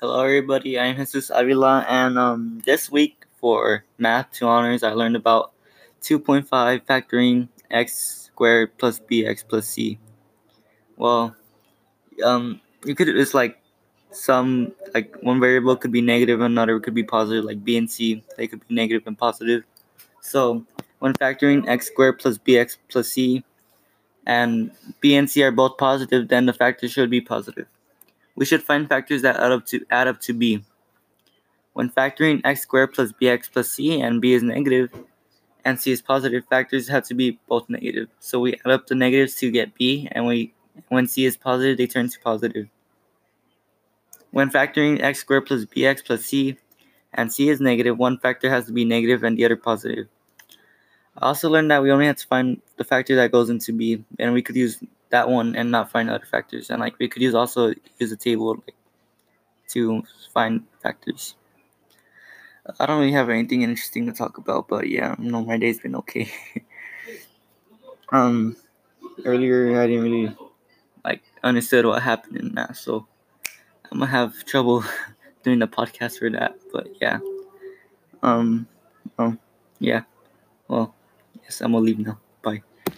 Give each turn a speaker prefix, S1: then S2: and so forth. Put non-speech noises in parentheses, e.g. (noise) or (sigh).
S1: Hello, everybody. I'm Jesus Avila, and um, this week for Math 2 Honors, I learned about 2.5 factoring x squared plus bx plus c. Well, um, you could it's like some like one variable could be negative, another could be positive, like b and c. They could be negative and positive. So when factoring x squared plus bx plus c, and b and c are both positive, then the factor should be positive. We should find factors that add up to add up to b. When factoring x squared plus bx plus c and b is negative and c is positive, factors have to be both negative. So we add up the negatives to get b, and we when c is positive, they turn to positive. When factoring x squared plus bx plus c and c is negative, one factor has to be negative and the other positive. I also learned that we only have to find the factor that goes into b, and we could use that one and not find other factors. And like we could use also use a table like, to find factors. I don't really have anything interesting to talk about, but yeah, no, my day's been okay. (laughs) um, earlier I didn't really like understood what happened in that, so I'm gonna have trouble (laughs) doing the podcast for that. But yeah, um, um, yeah, well, yes, I'm gonna leave now. Bye.